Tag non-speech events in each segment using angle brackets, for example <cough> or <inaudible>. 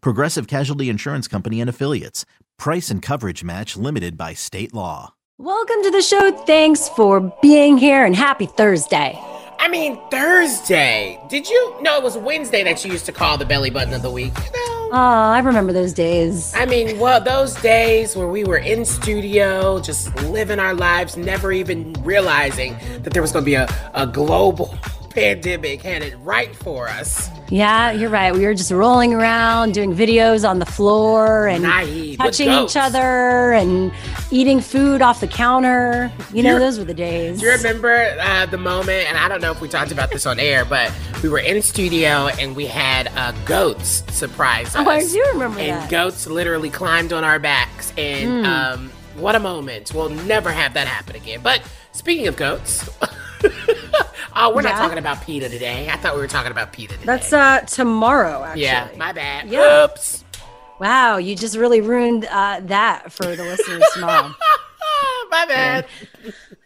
Progressive Casualty Insurance Company and Affiliates. Price and coverage match limited by state law. Welcome to the show. Thanks for being here and happy Thursday. I mean, Thursday. Did you? No, it was Wednesday that you used to call the belly button of the week. You know? Oh, I remember those days. I mean, well, those days where we were in studio, just living our lives, never even realizing that there was going to be a, a global pandemic had it right for us. Yeah, you're right. We were just rolling around, doing videos on the floor and Naive, touching each other and eating food off the counter. You know, You're- those were the days. Do you remember uh, the moment? And I don't know if we talked about this on air, but we were in studio and we had uh, goats surprise us. Oh, I do remember and that. goats literally climbed on our backs. And Hmm. um, what a moment. We'll never have that happen again. But speaking of goats, <laughs> oh, we're not talking about PETA today. I thought we were talking about PETA today. That's uh tomorrow, actually. yeah, my bad. Yeah. Oops. Wow, you just really ruined uh, that for the listeners tomorrow. <laughs> my bad.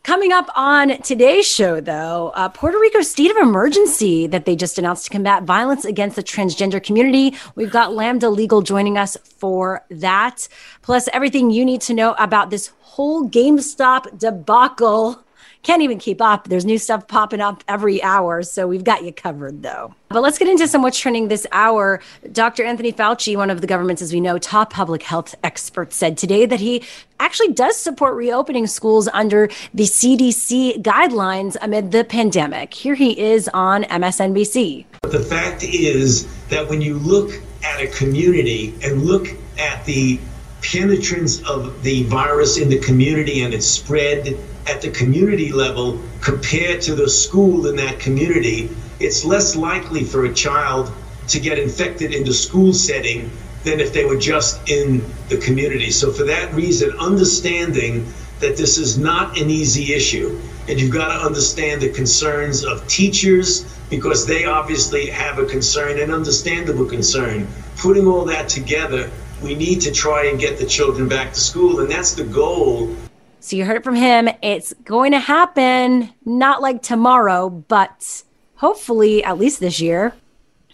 Coming up on today's show, though, uh, Puerto Rico's state of emergency that they just announced to combat violence against the transgender community. We've got Lambda Legal joining us for that, plus everything you need to know about this whole GameStop debacle. Can't even keep up. There's new stuff popping up every hour, so we've got you covered, though. But let's get into some what's trending this hour. Dr. Anthony Fauci, one of the government's, as we know, top public health experts, said today that he actually does support reopening schools under the CDC guidelines amid the pandemic. Here he is on MSNBC. The fact is that when you look at a community and look at the penetrance of the virus in the community and its spread at the community level compared to the school in that community, it's less likely for a child to get infected in the school setting than if they were just in the community. So, for that reason, understanding that this is not an easy issue, and you've got to understand the concerns of teachers because they obviously have a concern, an understandable concern. Putting all that together, we need to try and get the children back to school, and that's the goal So you heard it from him. It's going to happen, not like tomorrow, but hopefully at least this year.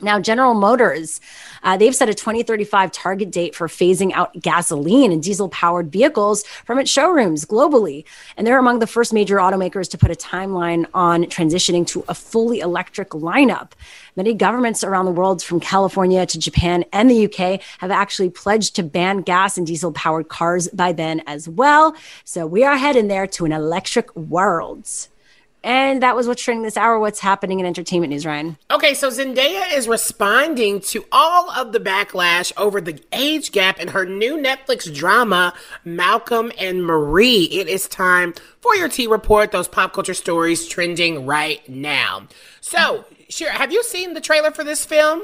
Now, General Motors, uh, they've set a 2035 target date for phasing out gasoline and diesel powered vehicles from its showrooms globally. And they're among the first major automakers to put a timeline on transitioning to a fully electric lineup. Many governments around the world, from California to Japan and the UK, have actually pledged to ban gas and diesel powered cars by then as well. So we are heading there to an electric world. And that was what's trending this hour. What's happening in entertainment news, Ryan? Okay, so Zendaya is responding to all of the backlash over the age gap in her new Netflix drama, Malcolm and Marie. It is time for your T report, those pop culture stories trending right now. So, sure, have you seen the trailer for this film?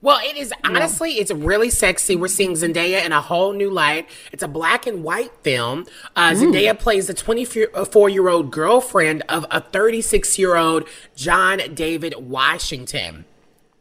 Well, it is honestly, it's really sexy. We're seeing Zendaya in a whole new light. It's a black and white film. Uh, Zendaya plays the 24 year old girlfriend of a 36 year old John David Washington.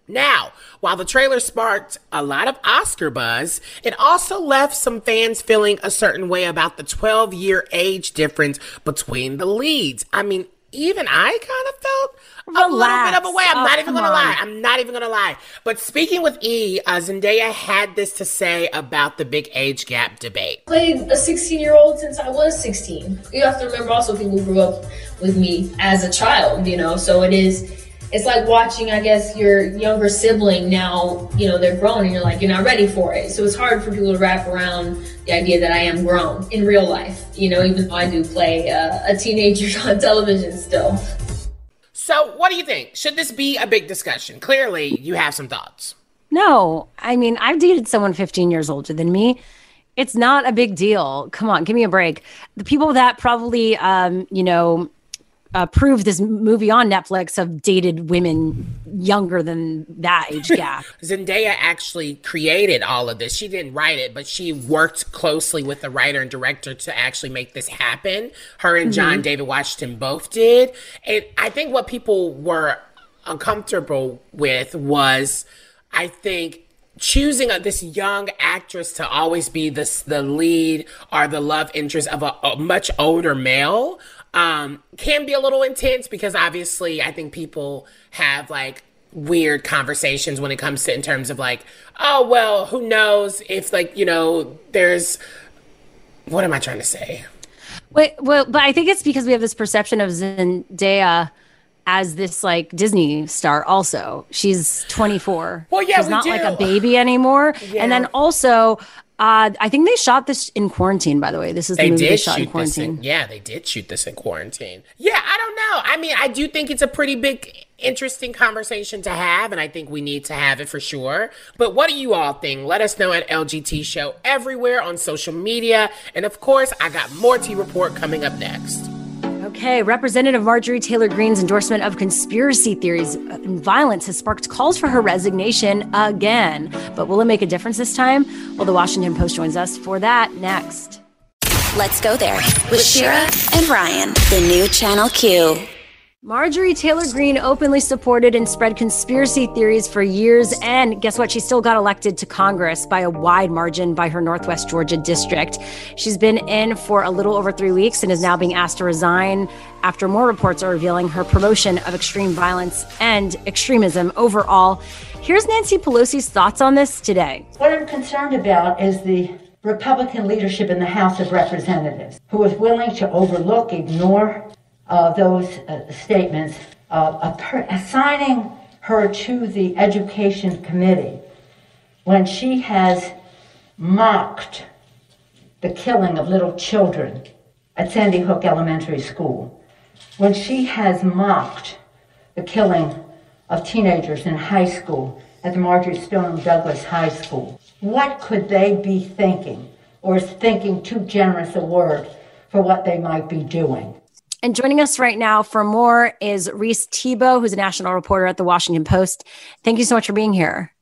Now, while the trailer sparked a lot of Oscar buzz, it also left some fans feeling a certain way about the 12 year age difference between the leads. I mean, even I kind of felt a little bit of a way. I'm Relax. not Oh, even gonna on. lie. I'm not even gonna lie. But speaking with E, uh, Zendaya had this to say about the big age gap debate. played a 16 year old since I was 16. You have to remember also people grew up with me as a child, you know, so it is it's like watching, I guess, your younger sibling now, you know, they're grown and you're like, you're not ready for it. So it's hard for people to wrap around the idea that I am grown in real life, you know, even though I do play uh, a teenager <laughs> on television still. So, what do you think? Should this be a big discussion? Clearly, you have some thoughts. No, I mean, I've dated someone 15 years older than me. It's not a big deal. Come on, give me a break. The people that probably, um, you know, approved this movie on Netflix of dated women younger than that age <laughs> gap. Zendaya actually created all of this. She didn't write it, but she worked closely with the writer and director to actually make this happen. Her and John mm-hmm. David Washington both did. And I think what people were uncomfortable with was, I think, choosing a, this young actress to always be this the lead or the love interest of a, a much older male um, can be a little intense because obviously I think people have like weird conversations when it comes to in terms of like, oh well, who knows if like you know there's what am I trying to say? Wait, well, but I think it's because we have this perception of Zendaya as this like Disney star also. She's 24. Well, yeah, she's not do. like a baby anymore. Yeah. And then also uh, I think they shot this in quarantine. By the way, this is the they movie they shot in quarantine. In, yeah, they did shoot this in quarantine. Yeah, I don't know. I mean, I do think it's a pretty big, interesting conversation to have, and I think we need to have it for sure. But what do you all think? Let us know at LGT Show everywhere on social media, and of course, I got more T Report coming up next. Okay, Representative Marjorie Taylor Greene's endorsement of conspiracy theories and violence has sparked calls for her resignation again. But will it make a difference this time? Well, the Washington Post joins us for that next. Let's go there with Shira and Ryan, the new Channel Q. Marjorie Taylor Greene openly supported and spread conspiracy theories for years. And guess what? She still got elected to Congress by a wide margin by her Northwest Georgia district. She's been in for a little over three weeks and is now being asked to resign after more reports are revealing her promotion of extreme violence and extremism overall. Here's Nancy Pelosi's thoughts on this today. What I'm concerned about is the Republican leadership in the House of Representatives, who is willing to overlook, ignore, uh, those uh, statements, uh, assigning her to the Education Committee when she has mocked the killing of little children at Sandy Hook Elementary School, when she has mocked the killing of teenagers in high school at the Marjory Stoneman Douglas High School. What could they be thinking, or is thinking too generous a word for what they might be doing? And joining us right now for more is Reis Thebault, who's a national reporter at the Washington Post. Thank you so much for being here.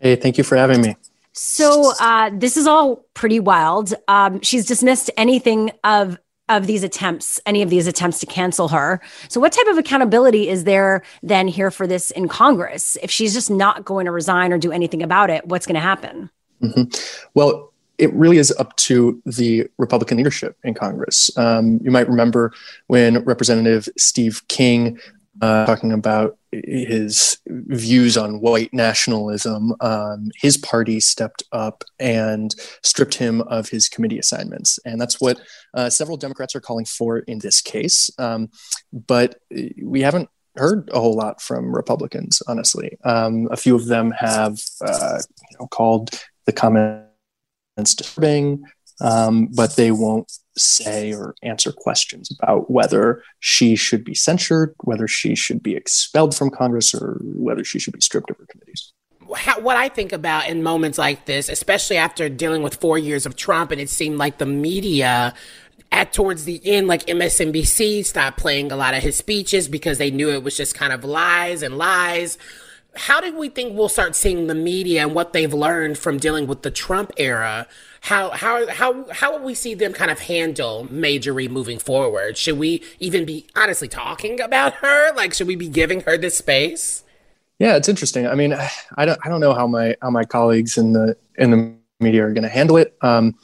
Hey, thank you for having me. So uh, this is all pretty wild. Um, she's dismissed anything of of these attempts, any of these attempts to cancel her. So, what type of accountability is there then here for this in Congress? If she's just not going to resign or do anything about it, what's going to happen? Mm-hmm. Well, it really is up to the Republican leadership in Congress. Um, you might remember when Representative Steve King uh, talking about his views on white nationalism, um, his party stepped up and stripped him of his committee assignments. And that's what uh, several Democrats are calling for in this case. Um, but we haven't heard a whole lot from Republicans, honestly. Um, a few of them have uh, you know, called the comment it's disturbing, um, but they won't say or answer questions about whether she should be censured, whether she should be expelled from Congress, or whether she should be stripped of her committees. what I think about in moments like this, especially after dealing with four years of Trump, and it seemed like the media at towards the end, like MSNBC stopped playing a lot of his speeches because they knew it was just kind of lies and lies how do we think we'll start seeing the media and what they've learned from dealing with the Trump era? How how how how will we see them kind of handle Marjorie moving forward? Should we even be honestly talking about her? Like, should we be giving her this space? Yeah, it's interesting. I mean, I don't I don't know how my how my colleagues in the in the media are going to handle it. Um,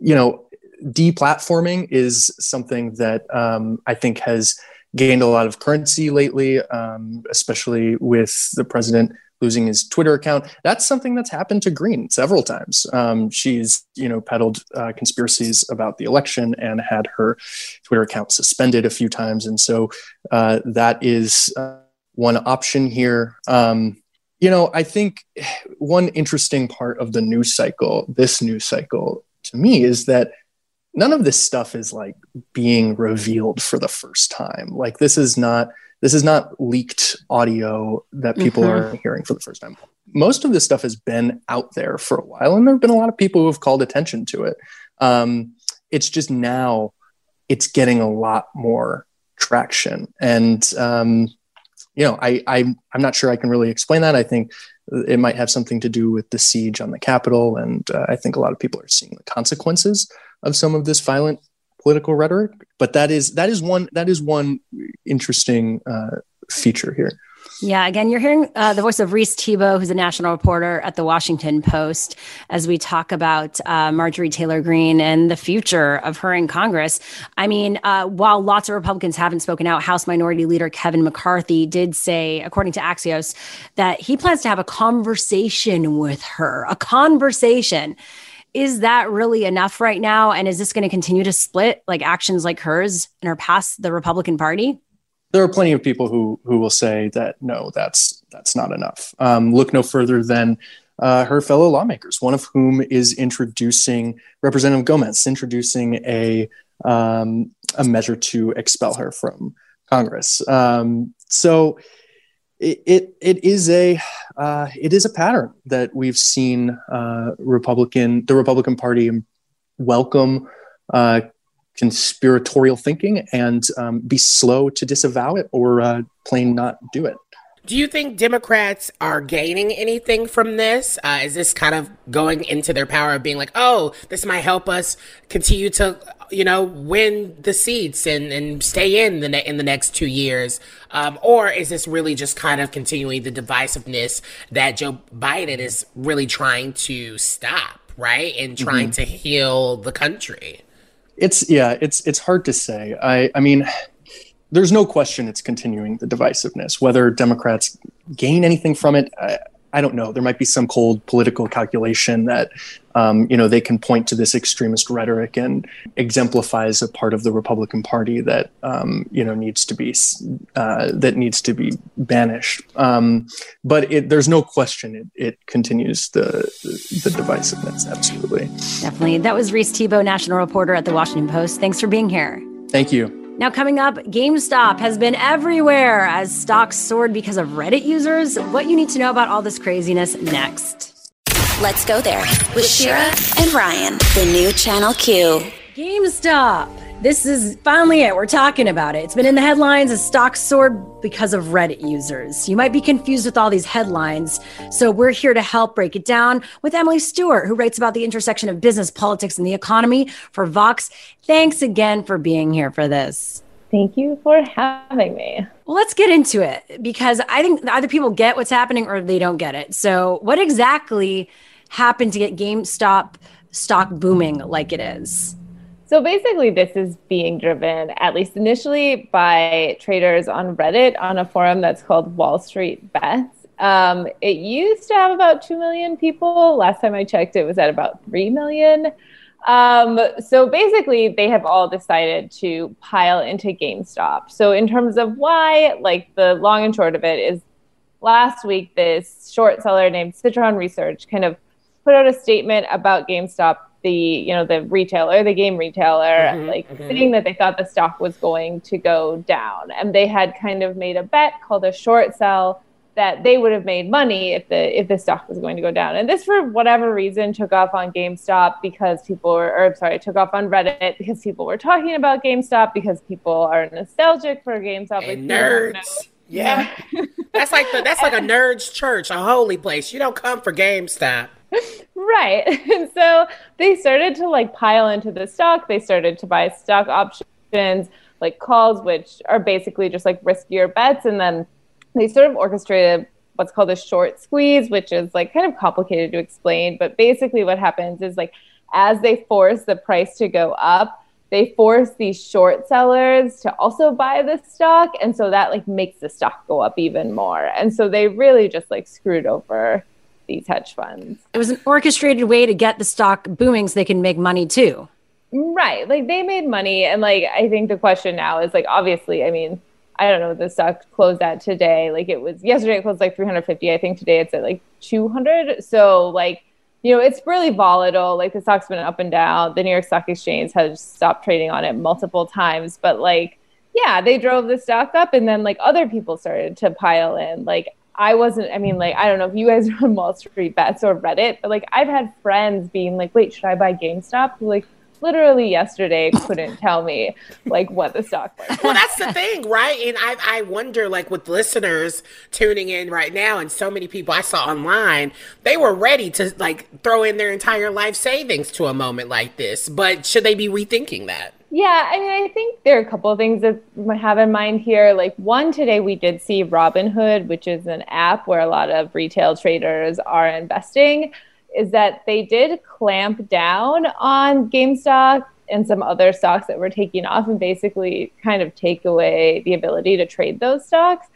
you know, deplatforming is something that um, I think has gained a lot of currency lately, um, especially with the president losing his Twitter account. That's something that's happened to Greene several times. Um, she's, you know, peddled uh, conspiracies about the election and had her Twitter account suspended a few times, and so uh, that is. Uh, one option here. Um, you know, I think one interesting part of the news cycle, this news cycle, to me, is that none of this stuff is like being revealed for the first time. Like this is not this is not leaked audio that people mm-hmm. are hearing for the first time. Most of this stuff has been out there for a while, and there have been a lot of people who have called attention to it. Um, it's just now it's getting a lot more traction, and um, you know, I, I I'm not sure I can really explain that. I think it might have something to do with the siege on the Capitol, and uh, I think a lot of people are seeing the consequences of some of this violent political rhetoric. But that is that is one that is one interesting uh, feature here. Yeah, again, you're hearing uh, the voice of Reis Thebault, who's a national reporter at the Washington Post, as we talk about uh, Marjorie Taylor Greene and the future of her in Congress. I mean, uh, while lots of Republicans haven't spoken out, House Minority Leader Kevin McCarthy did say, according to Axios, that he plans to have a conversation with her, a conversation. Is that really enough right now? And is this going to continue to split like actions like hers and her past the Republican Party? there are plenty of people who who will say that no, that's that's not enough. Um, look no further than uh, her fellow lawmakers, one of whom is introducing Representative Gomez, introducing a um, a measure to expel her from Congress. Um, so it, it, it is a uh, it is a pattern that we've seen uh, Republican the Republican Party welcome uh, conspiratorial thinking and um, be slow to disavow it or uh, plain not do it. Do you think Democrats are gaining anything from this? Uh, is this kind of going into their power of being like, oh, this might help us continue to, you know, win the seats and, and stay in the ne- in the next two years? Um, or is this really just kind of continuing the divisiveness that Joe Biden is really trying to stop, right, and trying mm-hmm. to heal the country? It's yeah, it's it's hard to say. I I mean, there's no question it's continuing the divisiveness. Whether Democrats gain anything from it, I, I don't know. There might be some cold political calculation that um, you know they can point to this extremist rhetoric and exemplifies a part of the Republican Party that um, you know needs to be uh, that needs to be banished. Um, but it, there's no question it, it continues the the divisiveness. Absolutely, definitely. That was Reis Thebault, national reporter at the Washington Post. Thanks for being here. Thank you. Now, coming up, GameStop has been everywhere as stocks soared because of Reddit users. What you need to know about all this craziness next. Let's go there with Shira and Ryan, the new Channel Q. GameStop. This is finally it. We're talking about it. It's been in the headlines as stocks soared because of Reddit users. You might be confused with all these headlines. So we're here to help break it down with Emily Stewart, who writes about the intersection of business, politics, and the economy for Vox. Thanks again for being here for this. Thank you for having me. Well, let's get into it because I think either people get what's happening or they don't get it. So, what exactly happened to get GameStop stock booming like it is? So basically, this is being driven, at least initially, by traders on Reddit on a forum that's called Wall Street Bets. Um, it used to have about 2 million people. Last time I checked, it was at about 3 million. Um, so basically, they have all decided to pile into GameStop. So, in terms of why, like the long and short of it is last week, this short seller named Citron Research kind of put out a statement about GameStop the you know the retailer, the game retailer, mm-hmm, like mm-hmm. saying that they thought the stock was going to go down, and they had kind of made a bet called a short sell that they would have made money if the if the stock was going to go down. And this, for whatever reason, took off on GameStop because people were, or I'm sorry, took off on Reddit <laughs> because people were talking about GameStop because people are nostalgic for GameStop. And like, nerds. Yeah. <laughs> that's like the, that's like a nerd's church, a holy place. You don't come for GameStop. Right. And <laughs> so they started to like pile into the stock. They started to buy stock options, like calls, which are basically just like riskier bets. And then they sort of orchestrated what's called a short squeeze, which is like kind of complicated to explain. But basically, what happens is like as they force the price to go up, they force these short sellers to also buy the stock. And so that like makes the stock go up even more. And so they really just like screwed over these hedge funds. It was an orchestrated way to get the stock booming so they can make money too. Right. Like they made money. And like, I think the question now is like, obviously, I mean, I don't know the stock closed at today. Like it was yesterday, it closed like 350. I think today it's at like 200. So like you know, it's really volatile. Like the stock's been up and down. The New York Stock Exchange has stopped trading on it multiple times, but like, yeah, they drove the stock up, and then like other people started to pile in. Like I wasn't. I mean, like I don't know if you guys <laughs> are on Wall Street Bets or Reddit, but like I've had friends being like, "Wait, should I buy GameStop?" Like literally yesterday couldn't <laughs> tell me like what the stock was. well, that's the thing, right? And I, I wonder, like with listeners tuning in right now, and so many people I saw online, they were ready to like throw in their entire life savings to a moment like this. But should they be rethinking that? Yeah, I mean, I think there are a couple of things that I have in mind here. Like, one, today we did see Robinhood, which is an app where a lot of retail traders are investing is that they did clamp down on GameStop and some other stocks that were taking off and basically kind of take away the ability to trade those stocks.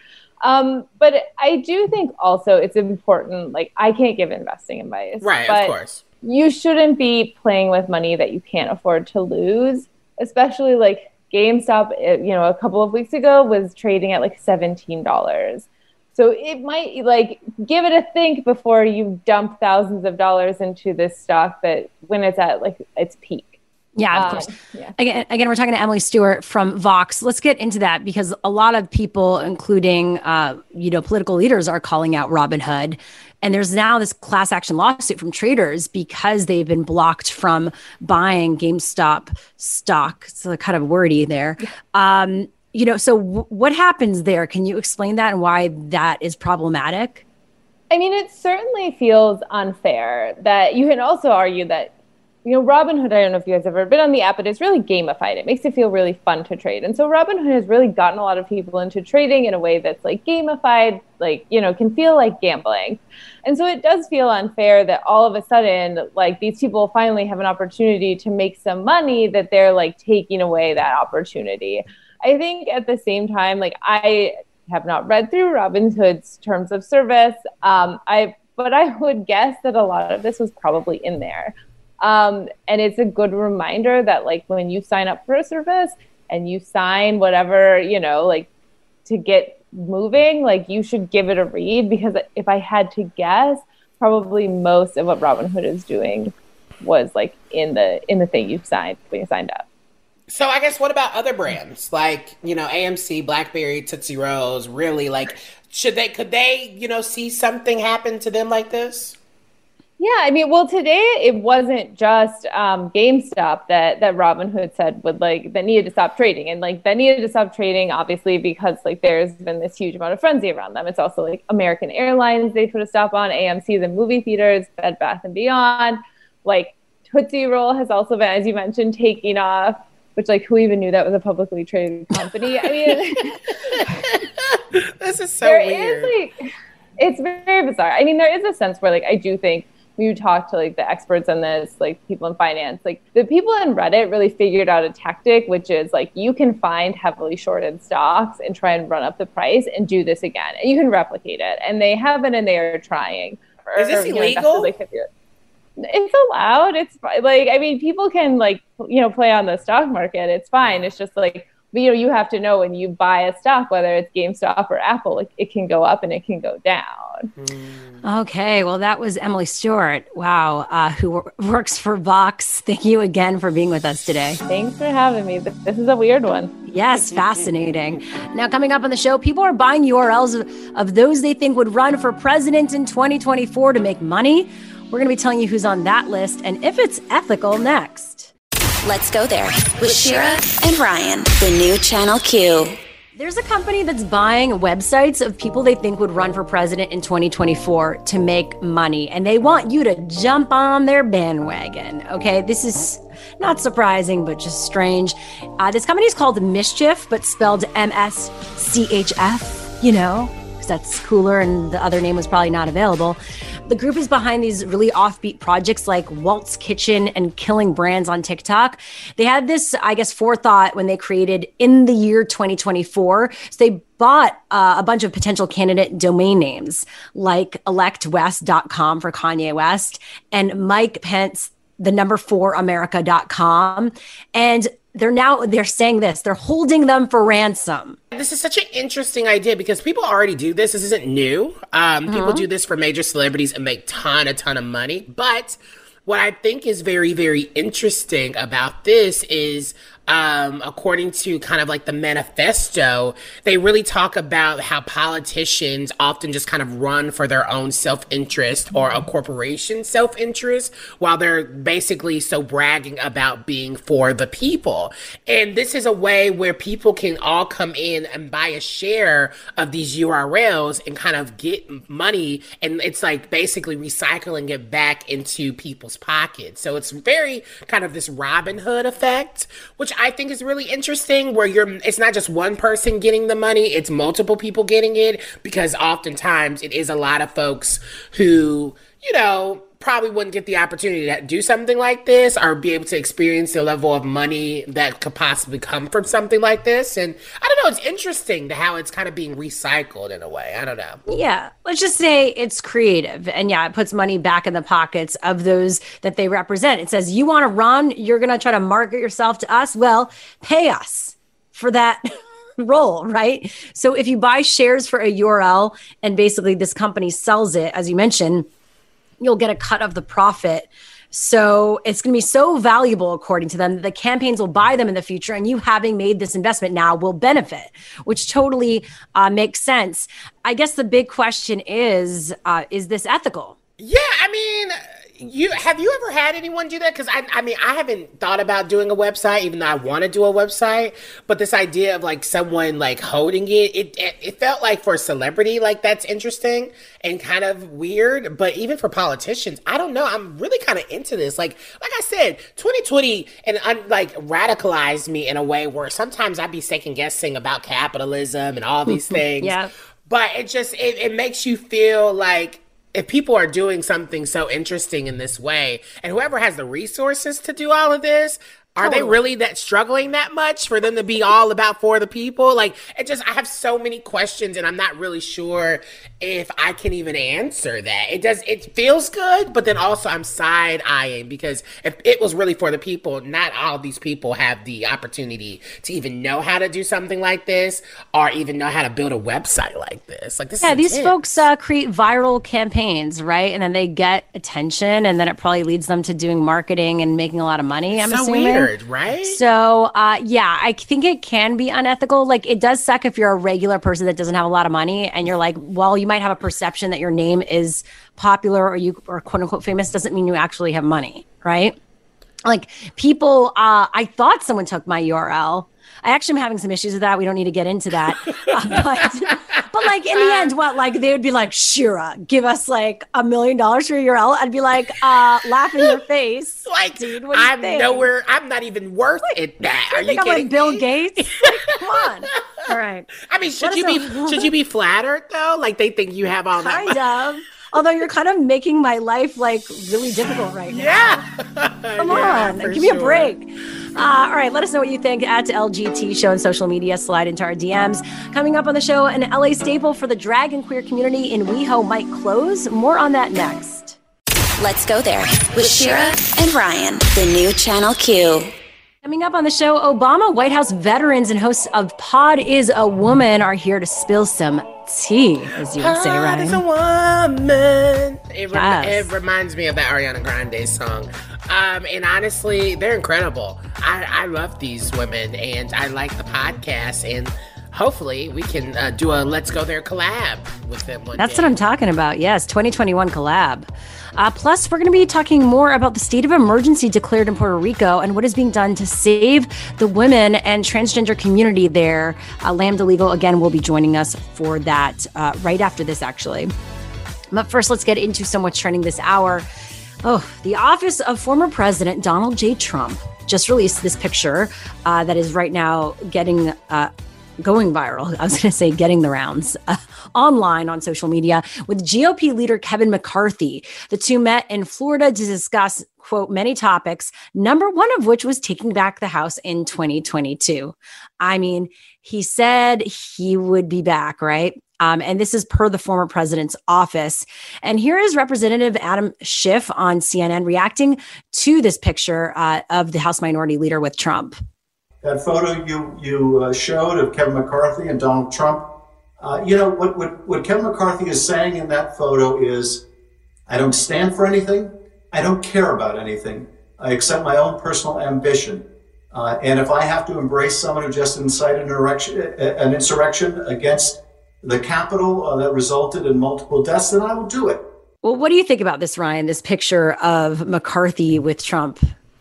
Um, but I do think also it's important, like, I can't give investing advice. Right, of course. You shouldn't be playing with money that you can't afford to lose, especially like GameStop, eh, you know, a couple of weeks ago was trading at like $17. So it might like give it a think before you dump thousands of dollars into this stock that when it's at like its peak. Yeah, of um, course. Yeah. Again, again, we're talking to Emily Stewart from Vox. Let's get into that because a lot of people, including uh, you know political leaders, are calling out Robinhood, and there's now this class action lawsuit from traders because they've been blocked from buying GameStop stock. It's kind of wordy there. Um, you know, so w- what happens there? Can you explain that and why that is problematic? I mean, it certainly feels unfair that you can also argue that, you know, Robinhood, I don't know if you guys have ever been on the app, but it's really gamified. It makes it feel really fun to trade. And so Robinhood has really gotten a lot of people into trading in a way that's like gamified, like, you know, can feel like gambling. And so it does feel unfair that all of a sudden, like, these people finally have an opportunity to make some money that they're like taking away that opportunity. I think at the same time, like I have not read through Robinhood's terms of service. Um, I but I would guess that a lot of this was probably in there. Um, and it's a good reminder that like when you sign up for a service and you sign whatever, you know, like to get moving, like you should give it a read because if I had to guess, probably most of what Robinhood is doing was like in the in the thing you signed when you signed up. So I guess what about other brands like you know AMC, BlackBerry, Tootsie Rolls? Really, like should they could they you know see something happen to them like this? Yeah, I mean, well, today it wasn't just um, GameStop that that Robinhood said would like that needed to stop trading, and like that needed to stop trading, obviously because like there's been this huge amount of frenzy around them. It's also like American Airlines they put a stop on, AMC the movie theaters, Bed Bath and Beyond, like Tootsie Roll has also been, as you mentioned, taking off which like who even knew that was a publicly traded company? I mean, <laughs> <laughs> this is so there weird. Is, like, it's very bizarre. I mean, there is a sense where like I do think you talk to like the experts on this, like people in finance, like the people in Reddit really figured out a tactic, which is like you can find heavily shorted stocks and try and run up the price and do this again, and you can replicate it. And they haven't, and they are trying. Is this or, illegal? Know, it's allowed. It's like I mean, people can like you know play on the stock market. It's fine. It's just like you know you have to know when you buy a stock whether it's GameStop or Apple, it, it can go up and it can go down. Okay, well that was Emily Stewart. Wow, uh, who works for Vox. Thank you again for being with us today. Thanks for having me. This is a weird one. Yes, fascinating. now, coming up on the show, people are buying URLs of, of those they think would run for president in 2024 to make money. We're going to be telling you who's on that list and if it's ethical next. Let's go there with Shira and Ryan, the new Channel Q. There's a company that's buying websites of people they think would run for president in 2024 to make money, and they want you to jump on their bandwagon. Okay, this is not surprising, but just strange. Uh, this company is called Mischief, but spelled M S C H F, you know, because that's cooler and the other name was probably not available. The group is behind these really offbeat projects like Walt's Kitchen and Killing Brands on TikTok. They had this, I guess, forethought when they created in the year 2024. So they bought uh, a bunch of potential candidate domain names like electwest.com for Kanye West and Mike Pence the number four America.com. And they're now they're saying this. They're holding them for ransom. This is such an interesting idea because people already do this. This isn't new. Um, People Uh-huh. do this for major celebrities and make ton a ton of money. But what I think is very very interesting about this is. Um, according to kind of like the manifesto, they really talk about how politicians often just kind of run for their own self interest or a corporation's self interest while they're basically so bragging about being for the people. And this is a way where people can all come in and buy a share of these URLs and kind of get money. And it's like basically recycling it back into people's pockets. So it's very kind of this Robin Hood effect, which I think is really interesting where you're, it's not just one person getting the money, it's multiple people getting it because oftentimes it is a lot of folks who, you know, probably wouldn't get the opportunity to do something like this or be able to experience the level of money that could possibly come from something like this. And I don't know, it's interesting to how it's kind of being recycled in a way. I don't know. Yeah, let's just say it's creative. And yeah, it puts money back in the pockets of those that they represent. It says, you want to run, you're going to try to market yourself to us. Well, pay us for that <laughs> role, right? So if you buy shares for a URL and basically this company sells it, as you mentioned, you'll get a cut of the profit. So it's going to be so valuable, according to them, that the campaigns will buy them in the future. And you having made this investment now will benefit, which totally uh, makes sense. I guess the big question is uh, is this ethical? Yeah, I mean, you have you ever had anyone do that? Because I, I mean, I haven't thought about doing a website, even though I want to do a website. But this idea of like someone like holding it, it, it, felt like for a celebrity, like that's interesting and kind of weird. But even for politicians, I don't know. I'm really kind of into this. Like, like I said, 2020 and un, like radicalized me in a way where sometimes I'd be second guessing about capitalism and all these <laughs> things. Yeah. But it just it, it makes you feel like if people are doing something so interesting in this way, and whoever has the resources to do all of this, are they really that struggling that much for them to be all about for the people? Like it just I have so many questions and I'm not really sure if I can even answer that. It does it feels good, but then also I'm side eyeing because if it was really for the people, not all of these people have the opportunity to even know how to do something like this or even know how to build a website like this. Like this Yeah, these folks uh, create viral campaigns, right? And then they get attention, and then it probably leads them to doing marketing and making a lot of money. I'm so assuming. weird, right? So, uh, yeah, I think it can be unethical. Like, it does suck if you're a regular person that doesn't have a lot of money and you're like, well, you might have a perception that your name is popular or you are quote unquote famous, doesn't mean you actually have money, right? Like, people, uh, I thought someone took my URL. I actually am having some issues with that. We don't need to get into that. <laughs> Uh, but, but, like, in the end, what, like, they would be like, Shira, give us like a million dollars for your URL. I'd be like, uh, laugh in your <laughs> face. like dude, what do you I'm think? nowhere. I'm not even worth it. That are you I'm kidding? like Bill? Gates. Like, come on. <laughs> All right. I mean, should Let you be know. should you be flattered though? Like they think you have all that. Kind of. Although you're kind of making my life like really difficult right now. Yeah. Come Yeah, on. Give me a break. Uh, all right. Let us know what you think at LGT Show and social media. Slide into our DMs. Coming up on the show, an LA staple for the drag and queer community in WeHo might close. More on that next. Let's go there with Shira and Ryan, the new Channel Q. Coming up on the show, Obama, White House veterans, and hosts of Pod is a Woman are here to spill some tea, as you would say, Hot as a woman. It, rem- Yes. it reminds me of that Ariana Grande song. Um, and honestly, they're incredible. I, I love these women and I like the podcast. And hopefully, we can uh, do a Let's Go There collab with them one That's day. what I'm talking about. Yes, 2021 collab. Uh, plus, we're going to be talking more about the state of emergency declared in Puerto Rico and what is being done to save the women and transgender community there. Uh, Lambda Legal, again, will be joining us for that uh, right after this, actually. But first, let's get into some what's trending this hour. Oh, the office of former President Donald J. Trump just released this picture uh, that is right now getting uh, going viral. I was going to say getting the rounds uh, online on social media with GOP leader Kevin McCarthy. The two met in Florida to discuss, quote, many topics, number one of which was taking back the House in 2022. I mean, he said he would be back, right? Um, and this is per the former president's office. And here is Representative Adam Schiff on CNN reacting to this picture uh, of the House Minority Leader with Trump. That photo you you uh, showed of Kevin McCarthy and Donald Trump. Uh, you know what, what what Kevin McCarthy is saying in that photo is, I don't stand for anything. I don't care about anything. I accept my own personal ambition. Uh, and if I have to embrace someone who just incited an, erection, an insurrection against the Capitol uh, that resulted in multiple deaths, then I will do it. Well, what do you think about this, Ryan? This picture of McCarthy with Trump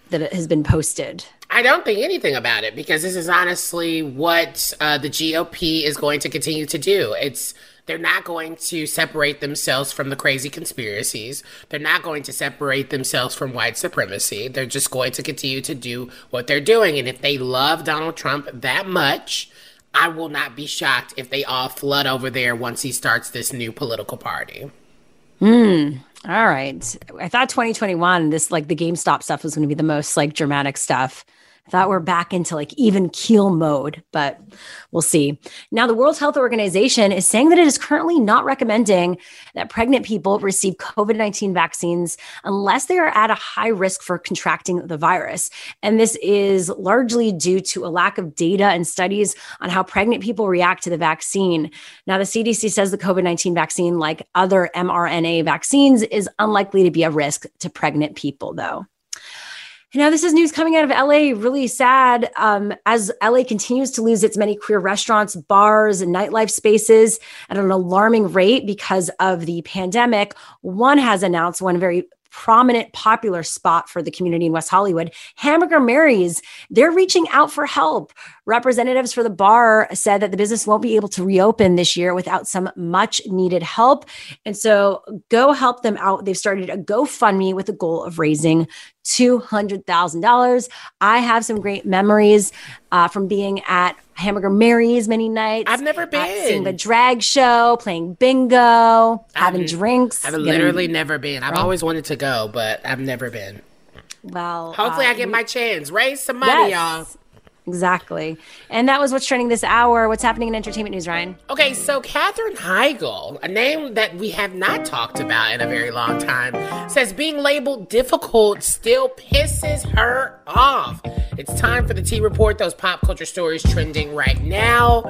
that has been posted? I don't think anything about it because this is honestly what uh, the GOP is going to continue to do. It's they're not going to separate themselves from the crazy conspiracies. They're not going to separate themselves from white supremacy. They're just going to continue to do what they're doing. And if they love Donald Trump that much, I will not be shocked if they all flood over there once he starts this new political party. Hmm. All right. I thought 2021, this like the GameStop stuff was going to be the most like dramatic stuff thought we're back into like even keel mode, but we'll see. Now, the World Health Organization is saying that it is currently not recommending that pregnant people receive COVID 19 vaccines unless they are at a high risk for contracting the virus. And this is largely due to a lack of data and studies on how pregnant people react to the vaccine. Now, the CDC says the COVID 19 vaccine, like other mRNA vaccines, is unlikely to be a risk to pregnant people, though. Now, this is news coming out of LA, really sad. Um, as LA continues to lose its many queer restaurants, bars, and nightlife spaces at an alarming rate because of the pandemic, one has announced one very prominent, popular spot for the community in West Hollywood, Hamburger Mary's. They're reaching out for help. Representatives for the bar said that the business won't be able to reopen this year without some much needed help. And so go help them out. They've started a GoFundMe with the goal of raising $200,000. I have some great memories uh, from being at Hamburger Mary's many nights. I've never been. Seeing the drag show, playing bingo, having drinks. I've literally never been. I've always wanted to go, but I've never been. Well, hopefully uh, I get my chance. Raise some money, yes. y'all. Exactly. And that was what's trending this hour. What's happening in entertainment news, Ryan? Okay, so Katherine Heigl, a name that we have not talked about in a very long time, says being labeled difficult still pisses her off. It's time for the T Report, those pop culture stories trending right now.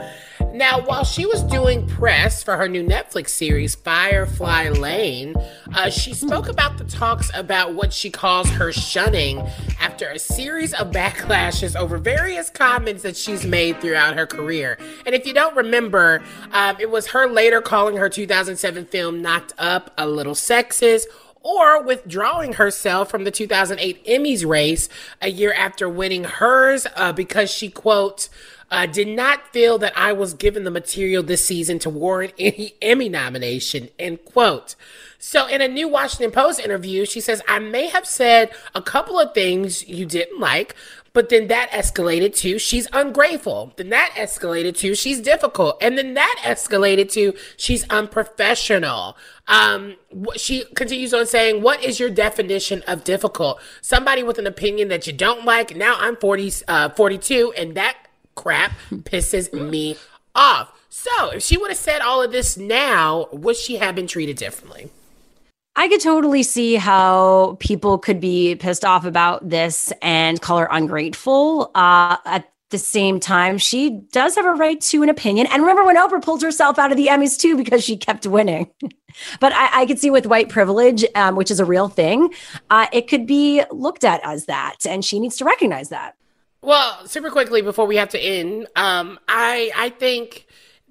Now, while she was doing press for her new Netflix series, Firefly Lane, uh, she spoke about the talks about what she calls her shunning after a series of backlashes over comments that she's made throughout her career. And if you don't remember, um, it was her later calling her 2007 film Knocked Up a little sexist or withdrawing herself from the 2008 Emmys race a year after winning hers uh, because she, quote, uh, did not feel that I was given the material this season to warrant any Emmy nomination, end quote. So, in a new Washington Post interview, she says, I may have said a couple of things you didn't like, but then that escalated to she's ungrateful. Then that escalated to she's difficult. And then that escalated to she's unprofessional. Um, she continues on saying, What is your definition of difficult? Somebody with an opinion that you don't like. Now I'm 40, uh, 42, and that crap pisses me off. So, if she would have said all of this now, would she have been treated differently? I could totally see how people could be pissed off about this and call her ungrateful. Uh, at the same time, she does have a right to an opinion. And remember when Oprah pulled herself out of the Emmys too because she kept winning. <laughs> but I, I, could see with white privilege, um, which is a real thing, uh, it could be looked at as that, and she needs to recognize that. Well, super quickly before we have to end, um, I I think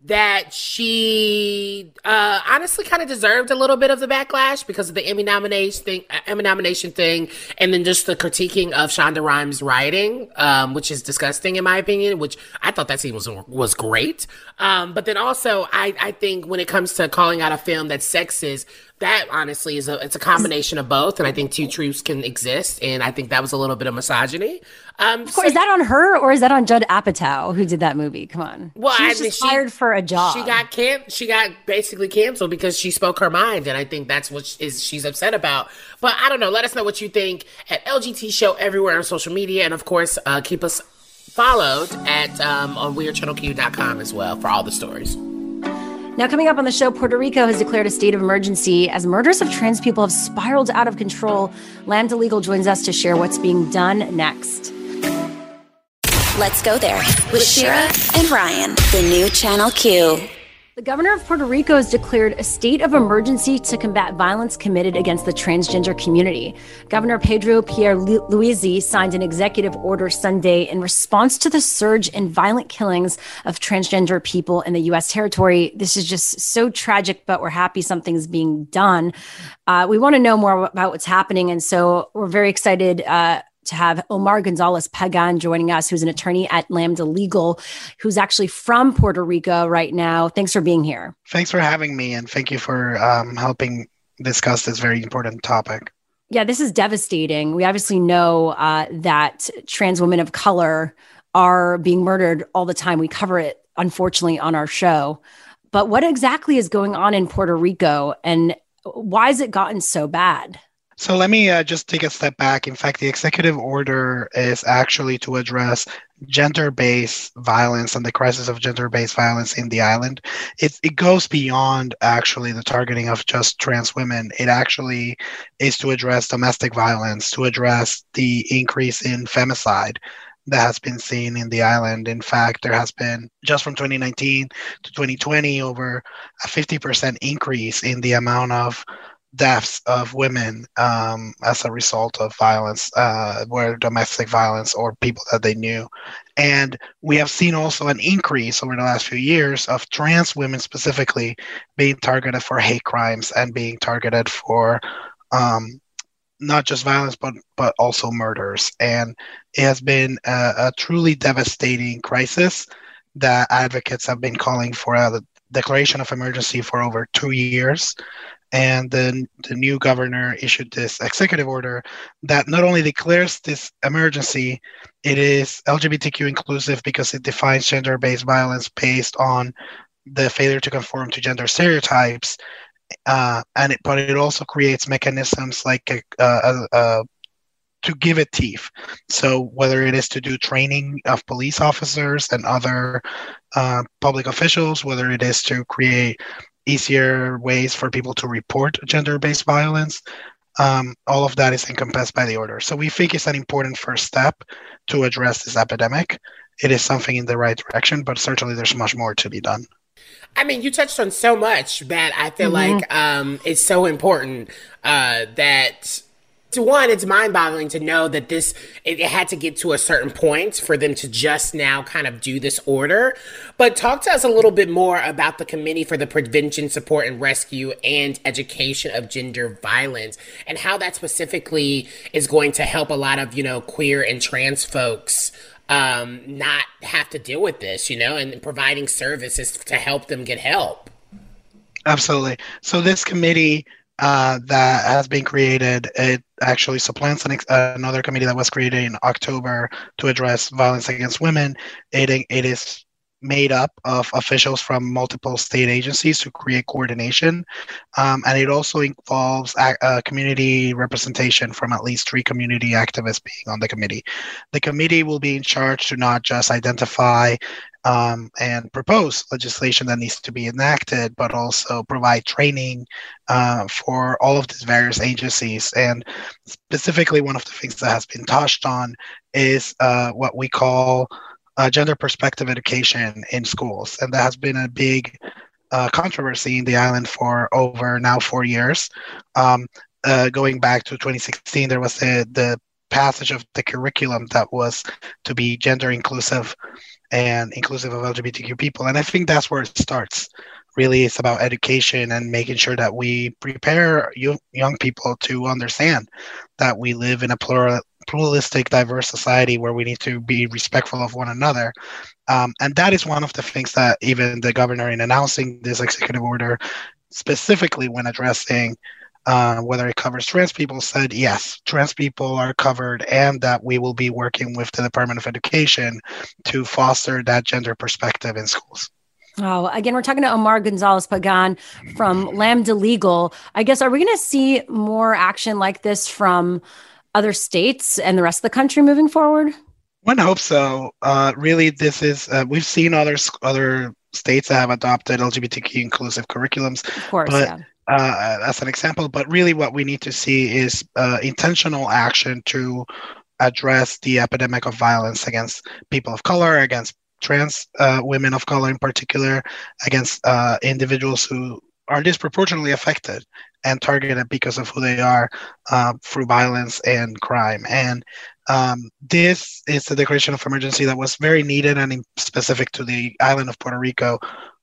that she uh, honestly kind of deserved a little bit of the backlash because of the Emmy nomination thing, uh, Emmy nomination thing, and then just the critiquing of Shonda Rhimes' writing, um, which is disgusting in my opinion. Which I thought that scene was was great, um, but then also I I think when it comes to calling out a film that's sexist, that honestly is a it's a combination of both, and I think two truths can exist, and I think that was a little bit of misogyny. Um, of course, so, is that on her or is that on Judd Apatow who did that movie? Come on, well, she was I mean, just hired for a job. She got can she got basically canceled because she spoke her mind, and I think that's what is she's upset about. But I don't know. Let us know what you think at LGT Show everywhere on social media, and of course, uh, keep us followed at um, on WeAreChannelQ.com as well for all the stories. Now, coming up on the show, Puerto Rico has declared a state of emergency as murders of trans people have spiraled out of control. Lambda Legal joins us to share what's being done next. Let's go there with Shira and Ryan, the new Channel Q. The governor of Puerto Rico has declared a state of emergency to combat violence committed against the transgender community. Governor Pedro Pierluisi signed an executive order Sunday in response to the surge in violent killings of transgender people in the U.S. territory. This is just so tragic, but we're happy something's being done. Uh, we want to know more about what's happening, and so we're very excited. Uh, to have Omar Gonzalez Pagan joining us, who's an attorney at Lambda Legal, who's actually from Puerto Rico right now. Thanks for being here. Thanks for having me, and thank you for um, helping discuss this very important topic. Yeah, this is devastating. We obviously know uh, that trans women of color are being murdered all the time. We cover it, unfortunately, on our show. But what exactly is going on in Puerto Rico, and why has it gotten so bad? So let me uh, just take a step back. In fact, the executive order is actually to address gender based violence and the crisis of gender based violence in the island. It, it goes beyond actually the targeting of just trans women. It actually is to address domestic violence, to address the increase in femicide that has been seen in the island. In fact, there has been just from 2019 to 2020 over a 50% increase in the amount of deaths of women um, as a result of violence, uh, domestic violence or people that they knew. And we have seen also an increase over the last few years of trans women specifically being targeted for hate crimes and being targeted for um, not just violence but but also murders. And it has been a, a truly devastating crisis that advocates have been calling for a declaration of emergency for over two years and then the new governor issued this executive order that not only declares this emergency, it is LGBTQ inclusive because it defines gender based violence based on the failure to conform to gender stereotypes. Uh, and it, but it also creates mechanisms like a, a, a, to give it teeth. So whether it is to do training of police officers and other uh, public officials, whether it is to create easier ways for people to report gender-based violence. Um, all of that is encompassed by the order. So we think it's an important first step to address this epidemic. It is something in the right direction, but certainly there's much more to be done. I mean, you touched on so much that I feel mm-hmm. like um, it's so important uh, that to one, it's mind boggling to know that this, it, it, had to get to a certain point for them to just now kind of do this order. But talk to us a little bit more about the Committee for the Prevention, Support, and Rescue and Education of Gender Violence and how that specifically is going to help a lot of, you know, queer and trans folks um, not have to deal with this, you know, and providing services to help them get help. Absolutely. So this committee uh, that has been created. It actually supplants an, uh, another committee that was created in October to address violence against women. It, it is made up of officials from multiple state agencies to create coordination. Um, and it also involves a, a community representation from at least three community activists being on the committee. The committee will be in charge to not just identify um, and propose legislation that needs to be enacted, but also provide training uh, for all of these various agencies. And specifically, one of the things that has been touched on is uh, what we call uh, gender perspective education in schools. And that has been a big uh, controversy in the island for over now four years. Um, uh, going back to 2016, there was the, the passage of the curriculum that was to be gender inclusive and inclusive of LGBTQ people. And I think that's where it starts. Really, it's about education and making sure that we prepare young, young people to understand that we live in a plural, pluralistic, diverse society where we need to be respectful of one another. Um, and that is one of the things that even the governor, in announcing this executive order, specifically when addressing uh, whether it covers trans people, said yes, trans people are covered, and that we will be working with the Department of Education to foster that gender perspective in schools. Oh, again, we're talking to Omar Gonzalez Pagan from Lambda Legal. I guess, are we going to see more action like this from other states and the rest of the country moving forward? One hopes so. Uh, really, this is, uh, we've seen other, other states that have adopted LGBTQ inclusive curriculums. Of course, but yeah uh, as an example. But really, what we need to see is uh, intentional action to address the epidemic of violence against people of color, against trans uh, women of color in particular, against uh, individuals who are disproportionately affected and targeted because of who they are uh, through violence and crime. And um, this is the declaration of emergency that was very needed and specific to the island of Puerto Rico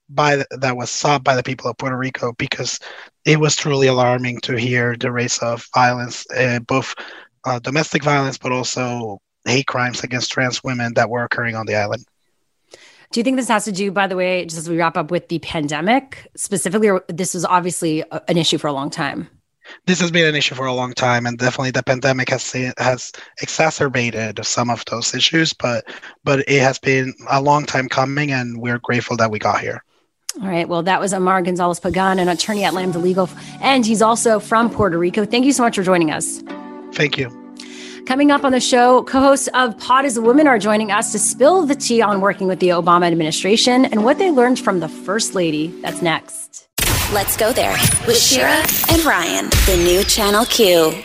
by the, that was sought by the people of Puerto Rico because it was truly alarming to hear the rates of violence, uh, both uh, domestic violence, but also hate crimes against trans women that were occurring on the island. Do you think this has to do, by the way, just as we wrap up with the pandemic specifically, or this was obviously a, an issue for a long time? This has been an issue for a long time, and definitely the pandemic has has exacerbated some of those issues. But but it has been a long time coming, and we're grateful that we got here. All right. Well, that was Omar Gonzalez Pagan, an attorney at Lambda Legal, and he's also from Puerto Rico. Thank you so much for joining us. Thank you. Coming up on the show, co hosts of Pod is a Woman are joining us to spill the tea on working with the Obama administration and what they learned from the First Lady. That's next. Let's go there with Shira and Ryan, the new Channel Q.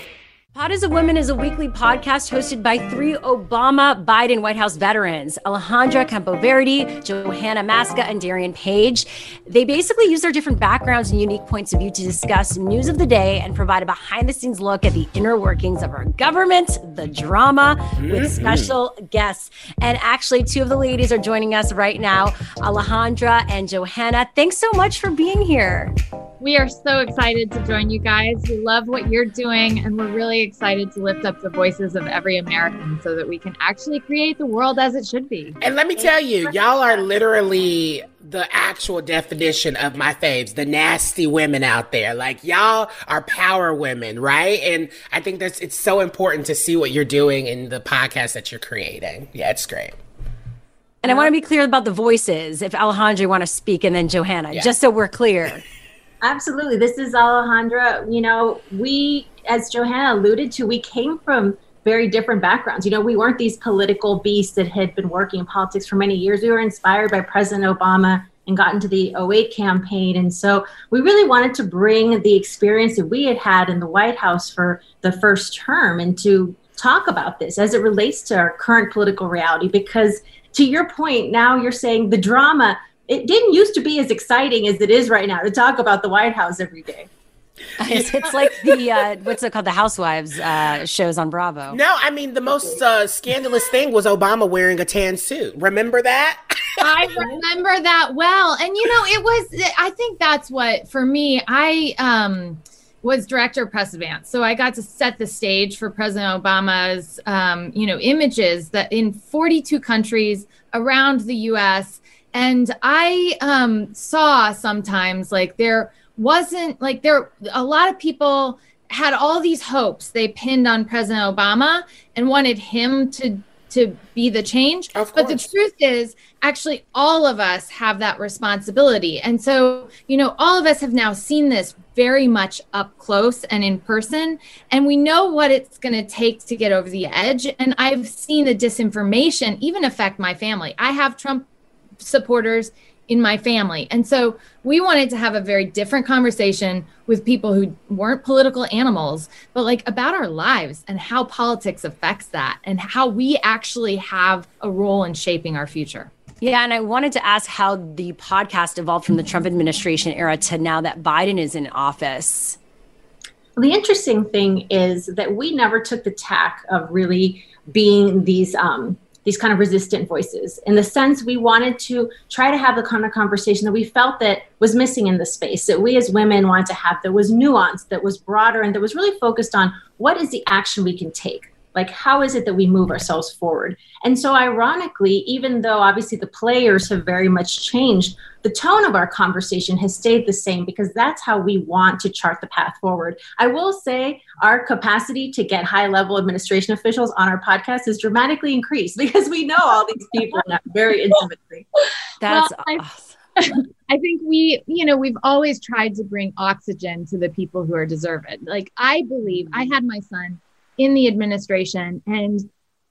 Pod is a Woman is a weekly podcast hosted by three Obama Biden White House veterans, Alejandra Campo Campoverdi, Johanna Maska, and Darian Page. They basically use their different backgrounds and unique points of view to discuss news of the day and provide a behind the scenes look at the inner workings of our government, the drama, with mm-hmm. special guests. And actually, two of the ladies are joining us right now, Alejandra and Johanna. Thanks so much for being here. We are so excited to join you guys. We love what you're doing, and we're really excited to lift up the voices of every American so that we can actually create the world as it should be. And let me tell you, y'all are literally the actual definition of my faves, the nasty women out there. Like y'all are power women, right? And I think that's it's so important to see what you're doing in the podcast that you're creating. Yeah, it's great. And I want to be clear about the voices. If Alejandra want to speak, and then Johanna, yeah. just so we're clear. Absolutely. This is Alejandra. You know, we, as Johanna alluded to, we came from very different backgrounds. You know, we weren't these political beasts that had been working in politics for many years. We were inspired by President Obama and got into the 08 campaign. And so we really wanted to bring the experience that we had had in the White House for the first term and to talk about this as it relates to our current political reality. Because to your point, now you're saying the drama it didn't used to be as exciting as it is right now to talk about the White House every day. <laughs> It's, it's like the uh, what's it called the Housewives uh, shows on Bravo. No, I mean the most uh, scandalous thing was Obama wearing a tan suit. Remember that? <laughs> I remember that well, and you know it was. I think that's what for me. I um, was director of press advance, so I got to set the stage for President Obama's um, you know images that in 42 countries around the U.S and i um saw sometimes like there wasn't like there a lot of people had all these hopes they pinned on president obama and wanted him to to be the change. But the truth is actually all of us have that responsibility. And so you know all of us have now seen this very much up close and in person. And we know what it's going to take to get over the edge. And i've seen the disinformation even affect my family. I have trump supporters in my family. And so we wanted to have a very different conversation with people who weren't political animals, but like about our lives and how politics affects that and how we actually have a role in shaping our future. Yeah, and I wanted to ask how the podcast evolved from the Trump administration era to now that Biden is in office. The interesting thing is that we never took the tack of really being these um, these kind of resistant voices in the sense we wanted to try to have the kind of conversation that we felt that was missing in the space that we as women wanted to have that was nuanced that was broader and that was really focused on what is the action we can take like how is it that we move ourselves forward and so ironically even though obviously the players have very much changed the tone of our conversation has stayed the same because that's how we want to chart the path forward i will say our capacity to get high level administration officials on our podcast is dramatically increased <laughs> because we know all these people very intimately that's well, awesome. <laughs> I think we, you know, we've always tried to bring oxygen to the people who are deserving. Like I believe I had my son in the administration and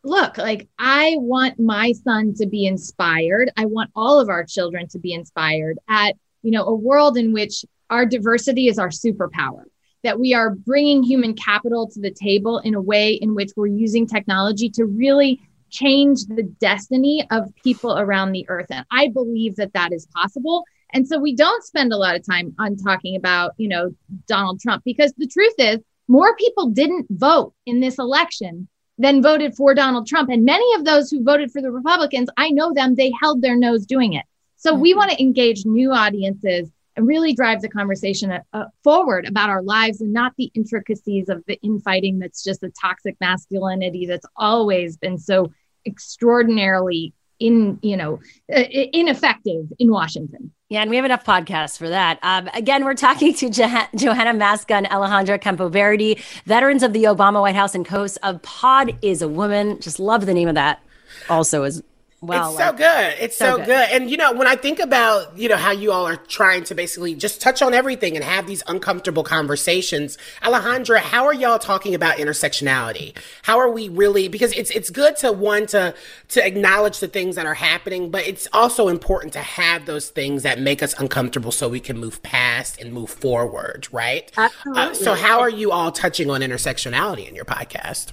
look like i want my son to be inspired i want all of our children to be inspired at you know a world in which our diversity is our superpower that we are bringing human capital to the table in a way in which we're using technology to really change the destiny of people around the earth. And I believe that that is possible. And so we don't spend a lot of time on talking about, you know, Donald Trump because the truth is more people didn't vote in this election than voted for Donald Trump. And many of those who voted for the Republicans, I know them, they held their nose doing it. So we want to engage new audiences and really drive the conversation uh, forward about our lives and not the intricacies of the infighting that's just a toxic masculinity that's always been so extraordinarily in you know uh, ineffective in washington yeah, and we have enough podcasts for that. Um, again, we're talking to jo- Johanna Maska and Alejandra Campoverdi, veterans of the Obama White House and hosts of Pod is a Woman. Just love the name of that. Also, as Wow, it's so good. It's so, so good. good. And you know, when I think about, you know, how you all are trying to basically just touch on everything and have these uncomfortable conversations, Alejandra, how are y'all talking about intersectionality? How are we really because it's it's good to one to to acknowledge the things that are happening, but it's also important to have those things that make us uncomfortable so we can move past and move forward, right? Absolutely. Uh, so how are you all touching on intersectionality in your podcast?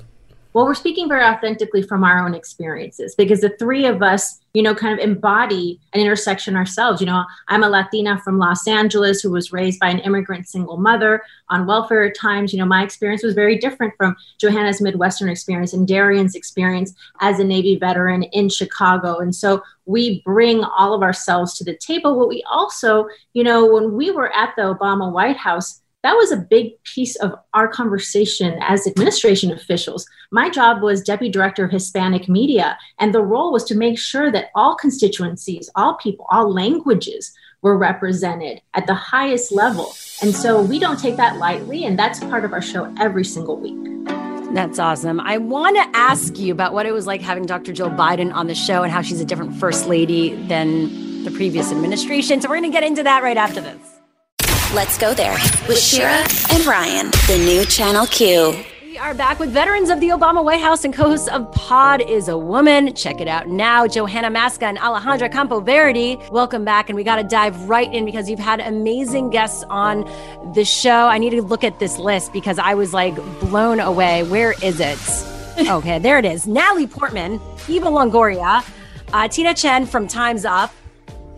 Well, we're speaking very authentically from our own experiences because the three of us, you know, kind of embody an intersection ourselves. You know, I'm a Latina from Los Angeles who was raised by an immigrant single mother on welfare at times. You know, my experience was very different from Johanna's Midwestern experience and Darian's experience as a Navy veteran in Chicago. And so we bring all of ourselves to the table. But we also, you know, when we were at the Obama White House, that was a big piece of our conversation as administration officials. My job was deputy director of Hispanic media, and the role was to make sure that all constituencies, all people, all languages were represented at the highest level. And so we don't take that lightly, and that's part of our show every single week. That's awesome. I want to ask you about what it was like having Dr. Jill Biden on the show and how she's a different first lady than the previous administration. So we're going to get into that right after this. Let's go there with Shira and Ryan, the new Channel Q. We are back with veterans of the Obama White House and co-hosts of Pod is a Woman. Check it out now. Johanna Maska and Alejandra Campo Campoverdi. Welcome back. And we got to dive right in because you've had amazing guests on the show. I need to look at this list because I was like blown away. Where is it? <laughs> okay, there it is. Natalie Portman, Eva Longoria, uh, Tina Tchen from Time's Up,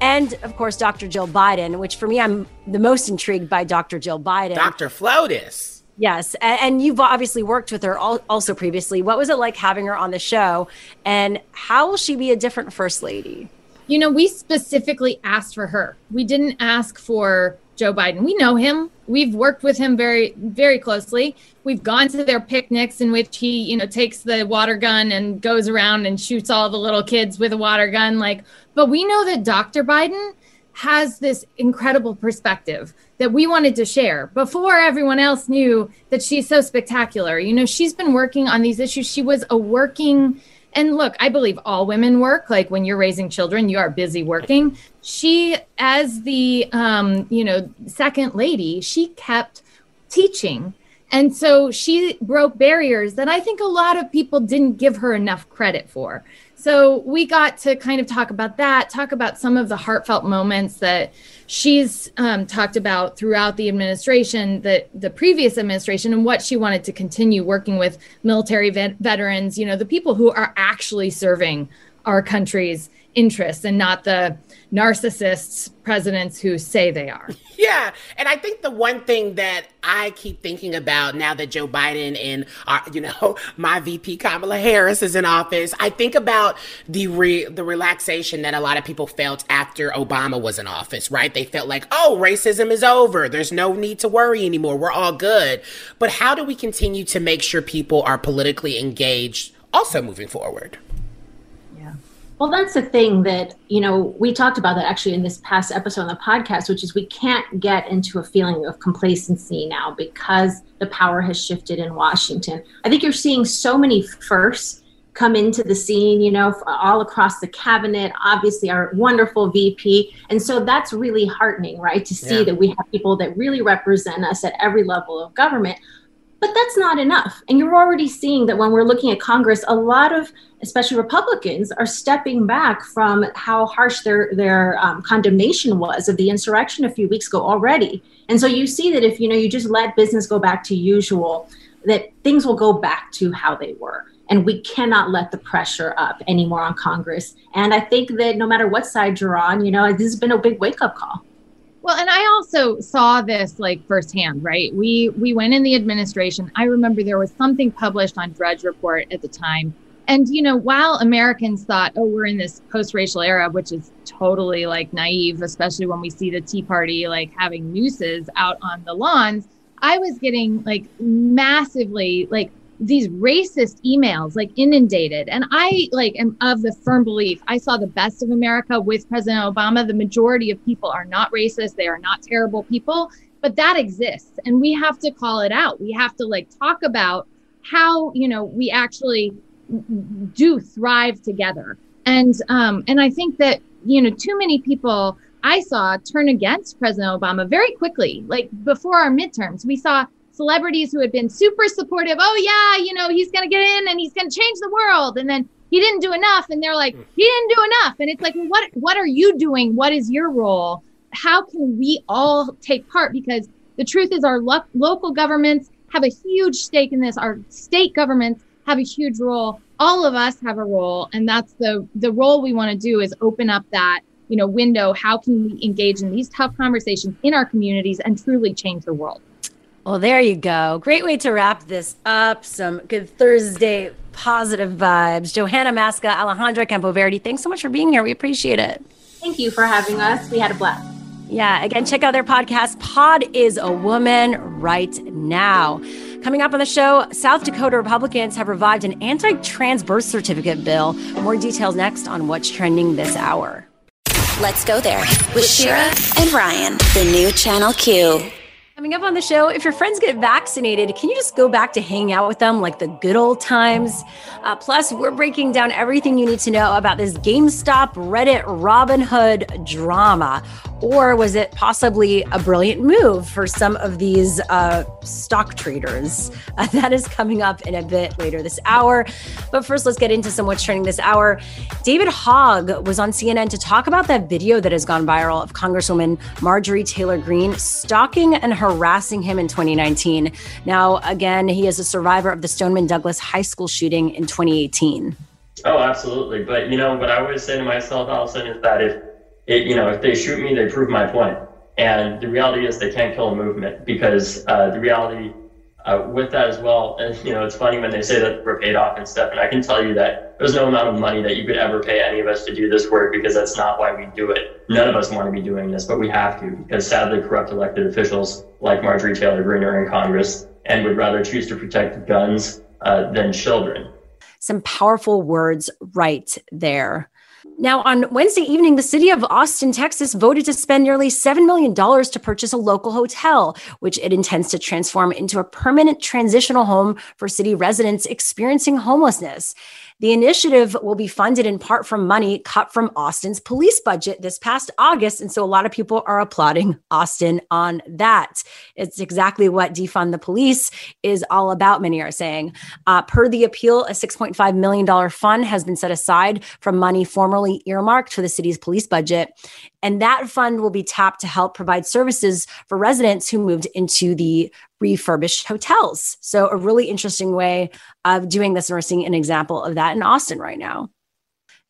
and of course Dr. Jill Biden, which for me I'm the most intrigued by Dr. Jill Biden. Dr. Flotus. Yes, and, and you've obviously worked with her also previously. What was it like having her on the show, and how will she be a different first lady? You know, we specifically asked for her. We didn't ask for Joe Biden. We know him. We've worked with him very, very closely. We've gone to their picnics in which he, you know, takes the water gun and goes around and shoots all the little kids with a water gun. Like, but we know that Dr. Biden has this incredible perspective that we wanted to share before everyone else knew that she's so spectacular. You know, she's been working on these issues. She was a working and look, I believe all women work. Like when you're raising children, you are busy working. She, as the um, you know second lady, she kept teaching, and so she broke barriers that I think a lot of people didn't give her enough credit for. So we got to kind of talk about that, talk about some of the heartfelt moments that she's um, talked about throughout the administration, that the previous administration, and what she wanted to continue working with military vet- veterans, you know, the people who are actually serving our country's interests and not the narcissists presidents who say they are. <laughs> Yeah. And I think the one thing that I keep thinking about now that Joe Biden and, uh, you know, <laughs> my VP Kamala Harris is in office, I think about the re- the relaxation that a lot of people felt after Obama was in office, right? They felt like, oh, racism is over. There's no need to worry anymore. We're all good. But how do we continue to make sure people are politically engaged also moving forward? Well, that's the thing that, you know, we talked about that actually in this past episode on the podcast, which is we can't get into a feeling of complacency now because the power has shifted in Washington. I think you're seeing so many firsts come into the scene, you know, all across the cabinet, obviously our wonderful VP. And so that's really heartening, right? To see yeah. that we have people that really represent us at every level of government. But that's not enough. And you're already seeing that when we're looking at Congress, a lot of, especially Republicans, are stepping back from how harsh their their um, condemnation was of the insurrection a few weeks ago already. And so you see that if you know you just let business go back to usual, that things will go back to how they were. And we cannot let the pressure up anymore on Congress. And I think that no matter what side you're on, you know, this has been a big wake up call. Well, and I also saw this like firsthand, right? We we went in the administration. I remember there was something published on Drudge Report at the time. And you know, while Americans thought, "Oh, we're in this post-racial era," which is totally like naive, especially when we see the Tea Party like having nooses out on the lawns, I was getting like massively like these racist emails like inundated. And i like am of the firm belief i saw the best of america with president obama. The majority of people are not racist. They are not terrible people. But that exists and we have to call it out. We have to like talk about how you know we actually do thrive together. And um and i think that you know too many people i saw turn against president obama very quickly like before our midterms. We saw celebrities who had been super supportive. Oh yeah, you know, he's going to get in and he's going to change the world. And then he didn't do enough and they're like, hmm. he didn't do enough. And it's like, what what are you doing? What is your role? How can we all take part because the truth is our lo- local governments have a huge stake in this. Our state governments have a huge role. All of us have a role and that's the the role we want to do is open up that you know window how can we engage in these tough conversations in our communities and truly change the world well, there you go. Great way to wrap this up. Some good Thursday positive vibes. Johanna Maska, Alejandra Campoverdi, thanks so much for being here. We appreciate it. Thank you for having us. We had a blast. Yeah, again, check out their podcast, Pod is a Woman, right now. Coming up on the show, South Dakota Republicans have revived an anti trans birth certificate bill. More details next on what's trending this hour. Let's go there with Shira and Ryan, the new Channel Q. Coming up on the show, if your friends get vaccinated, can you just go back to hanging out with them like the good old times? Uh, plus, we're breaking down everything you need to know about this GameStop Reddit Robinhood drama. Or was it possibly a brilliant move for some of these uh, stock traders? Uh, <laughs> that is coming up in a bit later this hour. But first, let's get into some what's trending this hour. David Hogg was on CNN to talk about that video that has gone viral of Congresswoman Marjorie Taylor Greene stalking and harassing him in 2019. Now, again, he is a survivor of the Stoneman Douglas High School shooting in 2018. Oh, absolutely. But, you know, what I always say to myself, Allison, is that if it, you know, if they shoot me, they prove my point. And the reality is they can't kill a movement because uh, the reality uh, with that as well, and you know, it's funny when they say that we're paid off and stuff. And I can tell you that there's no amount of money that you could ever pay any of us to do this work because that's not why we do it. None of us want to be doing this, but we have to because sadly, corrupt elected officials like Marjorie Taylor Greene are in Congress and would rather choose to protect guns uh, than children. Some powerful words right there. Now, on Wednesday evening, the city of Austin, Texas voted to spend nearly $7 million to purchase a local hotel, which it intends to transform into a permanent transitional home for city residents experiencing homelessness. The initiative will be funded in part from money cut from Austin's police budget this past August. And so a lot of people are applauding Austin on that. It's exactly what defund the police is all about, many are saying. Uh, per the appeal, a $6.5 million fund has been set aside from money formerly earmarked for the city's police budget. And that fund will be tapped to help provide services for residents who moved into the refurbished hotels. So, a really interesting way of doing this. And we're seeing an example of that in Austin right now.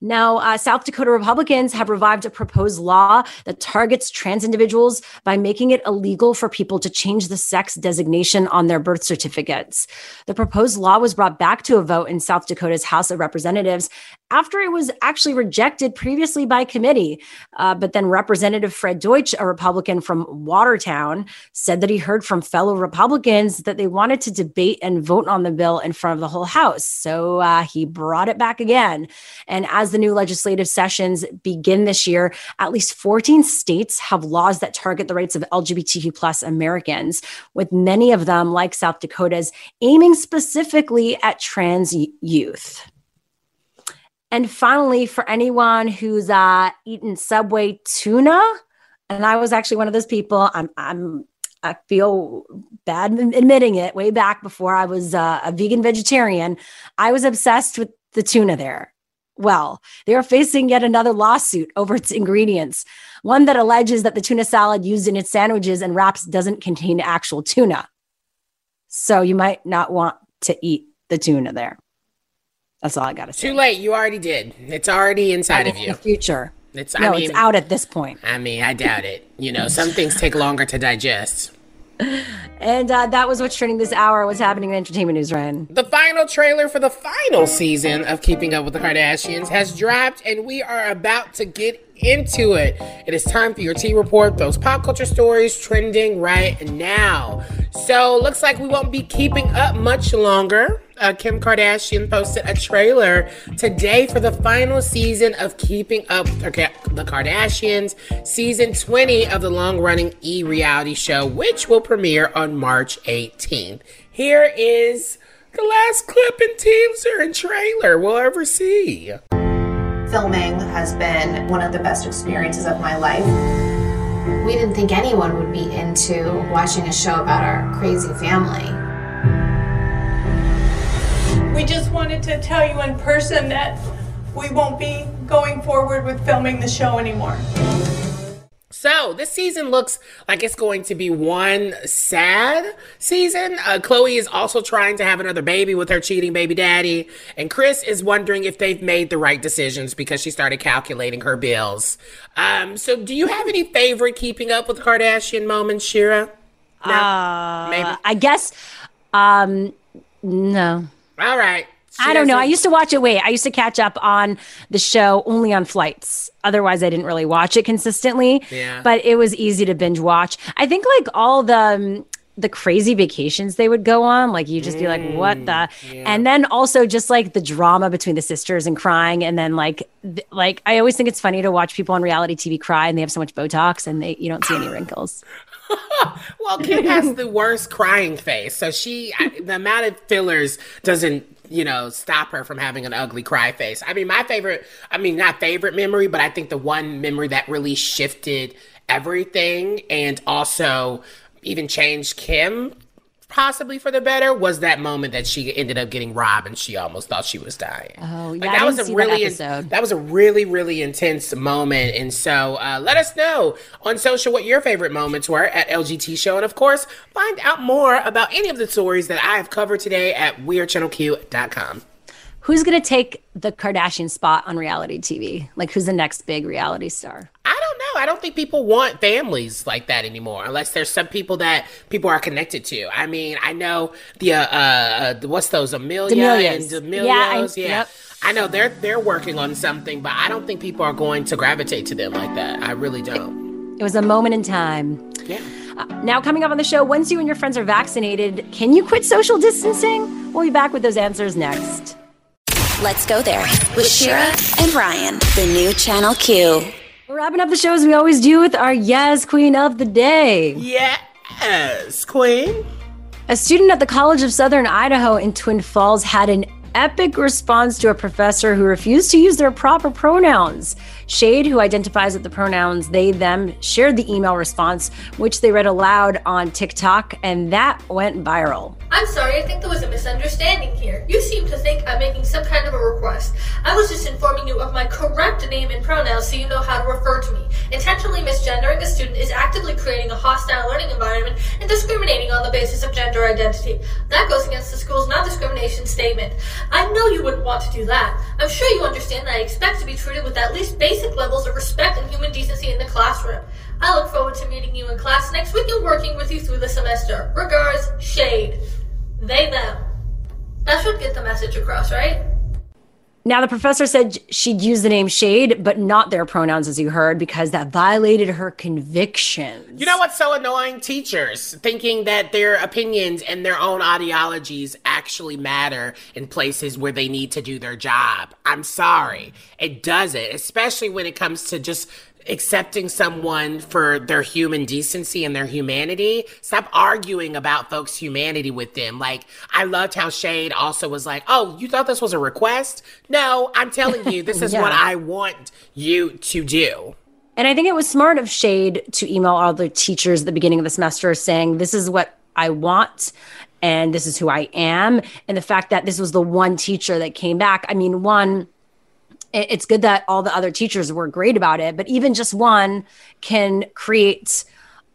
Now, uh, South Dakota Republicans have revived a proposed law that targets trans individuals by making it illegal for people to change the sex designation on their birth certificates. The proposed law was brought back to a vote in South Dakota's House of Representatives after it was actually rejected previously by committee. Uh, but then Representative Fred Deutsch, a Republican from Watertown, said that he heard from fellow Republicans that they wanted to debate and vote on the bill in front of the whole House. So uh, he brought it back again. And as the new legislative sessions begin this year, at least 14 states have laws that target the rights of LGBTQ plus Americans, with many of them, like South Dakota's, aiming specifically at trans youth. And finally, for anyone who's uh, eaten Subway tuna, and I was actually one of those people. I'm I'm I feel bad admitting it. Way back before I was uh, a vegan vegetarian, I was obsessed with the tuna there. Well, they are facing yet another lawsuit over its ingredients, one that alleges that the tuna salad used in its sandwiches and wraps doesn't contain actual tuna. So you might not want to eat the tuna there. That's all I got to say. Too late. You already did. It's already inside of you. The future. It's, no, I mean, it's out at this point. I mean, I doubt it. You know, some things take longer to digest. And uh, that was what's trending this hour. What's happening in entertainment news, Ryan? The final trailer for the final season of Keeping Up with the Kardashians has dropped, and we are about to get into it. It is time for your T report, those pop culture stories trending right now. So, looks like we won't be keeping up much longer. Uh, Kim Kardashian posted a trailer today for the final season of Keeping Up the Kardashians, season 20 of the long running E reality show, which will premiere on March 18th. Here is the last clip and teaser and trailer we'll ever see. Filming has been one of the best experiences of my life. We didn't think anyone would be into watching a show about our crazy family. We just wanted to tell you in person that we won't be going forward with filming the show anymore. So this season looks like it's going to be one sad season. Uh, Khloe is also trying to have another baby with her cheating baby daddy, and Kris is wondering if they've made the right decisions because she started calculating her bills. Um, so, do you have any favorite Keeping Up with the Kardashian moments, Shira? No, uh, maybe. I guess. Um, no. All right. She I don't know. I used to watch it. Wait, I used to catch up on the show only on flights. Otherwise, I didn't really watch it consistently. Yeah. But it was easy to binge watch. I think like all the. Um, the crazy vacations they would go on like you just be like what the mm, yeah. and then also just like the drama between the sisters and crying and then like th- like i always think it's funny to watch people on reality tv cry and they have so much botox and they you don't see any wrinkles <laughs> well kim has the worst crying face so she the amount of fillers doesn't you know, stop her from having an ugly cry face. I mean, my favorite, I mean, not favorite memory, but I think the one memory that really shifted everything and also even changed Kim possibly for the better was that moment that she ended up getting robbed and she almost thought she was dying. Oh, yeah. Like, that was a really that, that, was a really really intense moment and so uh, let us know on social what your favorite moments were at LGT show and of course find out more about any of the stories that I have covered today at weirdchannelq.com. Who's going to take the Kardashian spot on reality TV? Like who's the next big reality star? I don't know. I don't think people want families like that anymore, unless there's some people that people are connected to. I mean, I know the uh, uh what's those Amelia D'Amelias. and D'Amelios. Yeah, I, yeah. Yep. I know they're they're working on something, but I don't think people are going to gravitate to them like that. I really don't. It was a moment in time. Yeah. Uh, now, coming up on the show, once you and your friends are vaccinated, can you quit social distancing? We'll be back with those answers next. Let's go there with Shira and Ryan, the new Channel Q. We're wrapping up the show as we always do with our Yes Queen of the Day. Yes, Queen. A student at the College of Southern Idaho in Twin Falls had an epic response to a professor who refused to use their proper pronouns. Shade, who identifies with the pronouns they, them, shared the email response, which they read aloud on TikTok, and that went viral. I'm sorry, I think there was a misunderstanding here. You seem to think I'm making some kind of a request. I was just informing you of my correct name and pronouns so you know how to refer to me. Intentionally misgendering a student is actively creating a hostile learning environment and discriminating on the basis of gender identity. That goes against the school's non discrimination statement. I know you wouldn't want to do that. I'm sure you understand that I expect to be treated with at least basic levels of respect and human decency in the classroom. I look forward to meeting you in class next week and working with you through the semester. Regards, Shade. They, them. That should get the message across, right? Now, the professor said she'd use the name Shade, but not their pronouns, as you heard, because that violated her convictions. You know what's so annoying? Teachers thinking that their opinions and their own ideologies actually matter in places where they need to do their job. I'm sorry. It doesn't, especially when it comes to just accepting someone for their human decency and their humanity. Stop arguing about folks' humanity with them. Like, I loved how Shade also was like, Oh, you thought this was a request? No, I'm telling you, this <laughs> is Yeah. what I want you to do. And I think it was smart of Shade to email all the teachers at the beginning of the semester saying, This is what I want and this is who I am. And the fact that this was the one teacher that came back. I mean, one, it's good that all the other teachers were great about it, but even just one can create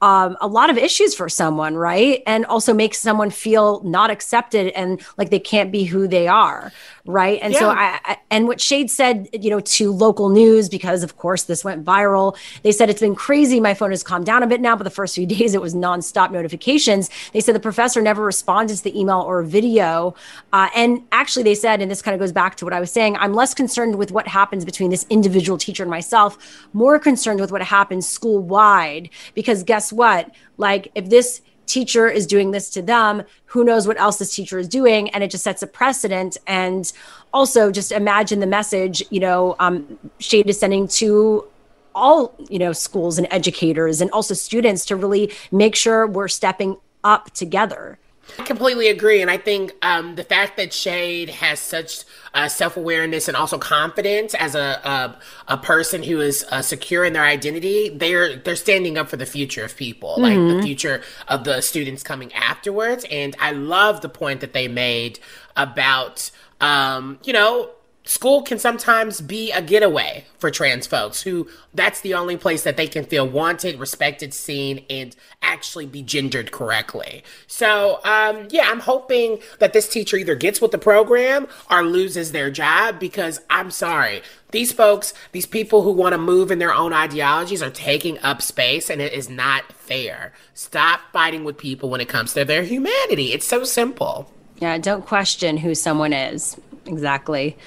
um, a lot of issues for someone, right? And also makes someone feel not accepted and like they can't be who they are, right? And yeah. so I, I, and what Shade said, you know, to local news because of course this went viral. They said it's been crazy. My phone has calmed down a bit now, but the first few <laughs> days it was nonstop notifications. They said the professor never responded to the email or video, uh, and actually they said, and this kind of goes back to what I was saying, I'm less concerned with what happens between this individual teacher and myself, more concerned with what happens school wide because guess what? Like, if this teacher is doing this to them, who knows what else this teacher is doing? And it just sets a precedent. And also, just imagine the message, you know, um, Shade is sending to all, you know, schools and educators and also students to really make sure we're stepping up together. I completely agree. And I think um, the fact that Shade has such uh, self awareness and also confidence as a, a, a person who is uh, secure in their identity, they're they're standing up for the future of people, mm-hmm. like the mm-hmm. future of the students coming afterwards. And I love the point that they made about, um, you know, school can sometimes be a getaway for trans folks who that's the only place that they can feel wanted, respected, seen, and actually be gendered correctly. So, um, yeah, I'm hoping that this teacher either gets with the program or loses their job because I'm sorry. These folks, these people who want to move in their own ideologies are taking up space and it is not fair. Stop fighting with people when it comes to their humanity. It's so simple. Yeah, don't question who someone is. Exactly.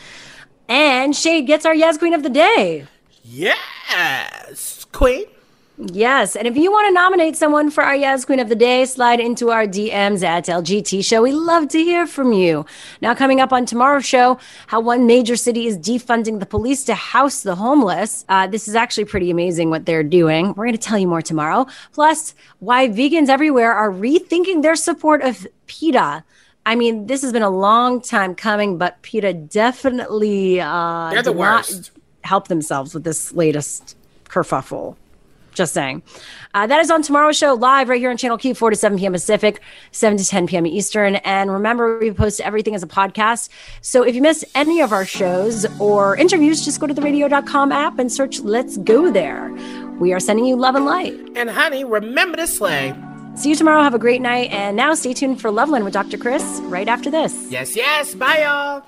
And Shade gets our Yes Queen of the Day. Yes, Queen. Yes. And if you want to nominate someone for our Yes Queen of the Day, slide into our DMs at LGT Show. We love to hear from you. Now, coming up on tomorrow's show, how one major city is defunding the police to house the homeless. Uh, this is actually pretty amazing what they're doing. We're going to tell you more tomorrow. Plus, why vegans everywhere are rethinking their support of PETA. I mean, this has been a long time coming, but PETA definitely uh, they're the worst. help themselves with this latest kerfuffle. Just saying. Uh, that is on tomorrow's show live right here on Channel Q, 4 to 7 p.m. Pacific, 7 to 10 p.m. Eastern. And remember, we post everything as a podcast. So if you miss any of our shows or interviews, just go to the radio.com app and search Let's Go There. We are sending you love and light. And honey, remember to slay. See you tomorrow. Have a great night. And now stay tuned for Loveline with Dr. Chris right after this. Yes, yes. Bye, y'all.